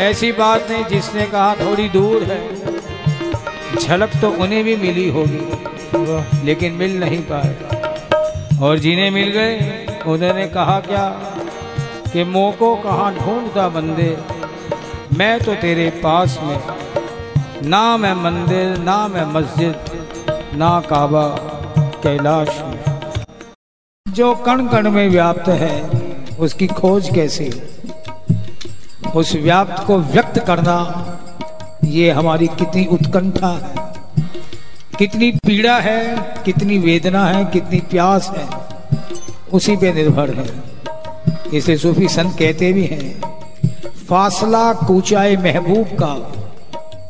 ऐसी बात नहीं जिसने कहा थोड़ी दूर है। झलक तो उन्हें भी मिली होगी, लेकिन मिल नहीं पाए और जिन्हें मिल गए, उन्होंने कहा क्या? कि मोह को कहाँ ढूंढता बंदे? मैं तो तेरे पास में। ना मैं मंदिर, ना मैं मस्जिद, ना काबा, कैलाश में। जो कण कण में व्याप्त है, उसकी खोज कैसे उस व्याप्त को व्यक्त करना, ये हमारी कितनी उत्कंठा है। कितनी पीड़ा है, कितनी वेदना है, कितनी प्यास है, उसी पे निर्भर है। इसे सूफी संत कहते भी हैं, फासला कूचाए महबूब का,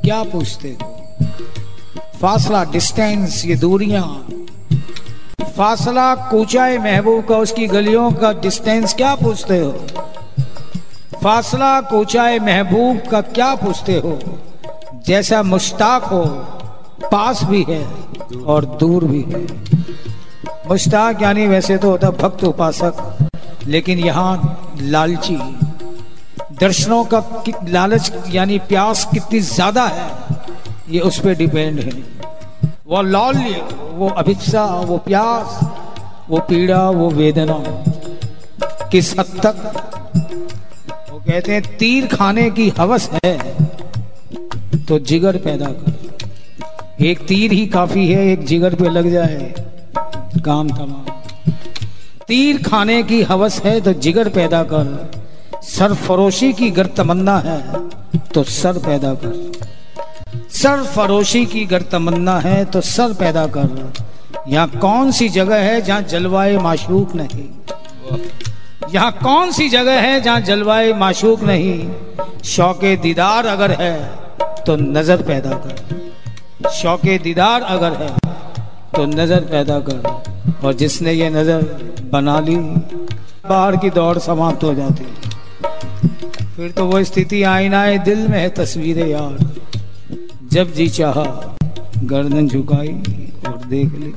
क्या पूछते हो? फासला डिस्टेंस, ये दूरियाँ। फासला कूचाए महबूब का, उसकी गलियों का डिस्टेंस, क्या पूछते हो? फासला कूचाए महबूब का क्या पूछते हो? जैसा मुश्ताक हो, पास भी है और दूर भी है। मुश्ताक यानी वैसे तो होता भक्त उपासक, लेकिन यहाँ लालची। दर्शनों का लालच यानी प्यास कितनी ज़्यादा है, ये उस पर डिपेंड है। वो लौल्य, वो अभिप्सा, वो प्यास, वो पीड़ा, वो वेदना, किस हद तक कहते हैं, तीर खाने की हवस है तो जिगर पैदा कर। एक तीर ही काफ़ी है, एक जिगर पे लग जाए, काम तमाम। तीर खाने की हवस है तो जिगर पैदा कर। सरफरोशी की गर तमन्ना है तो सर पैदा कर। सर फरोशी की गर तमन्ना है तो सर पैदा कर। यहाँ कौन सी जगह है जहाँ जलवाए माशूक नहीं? यहाँ कौन सी जगह है जहाँ जलवाए माशूक नहीं? शौके दीदार अगर है तो नज़र पैदा कर। शौके दीदार अगर है तो नज़र पैदा कर। और जिसने ये नज़र बना ली, बाहर की दौड़ समाप्त हो जाती। फिर तो वो स्थिति आईनाए दिल में है, तस्वीरें यार। जब जी चाहा, गर्दन झुकाई और देख ली।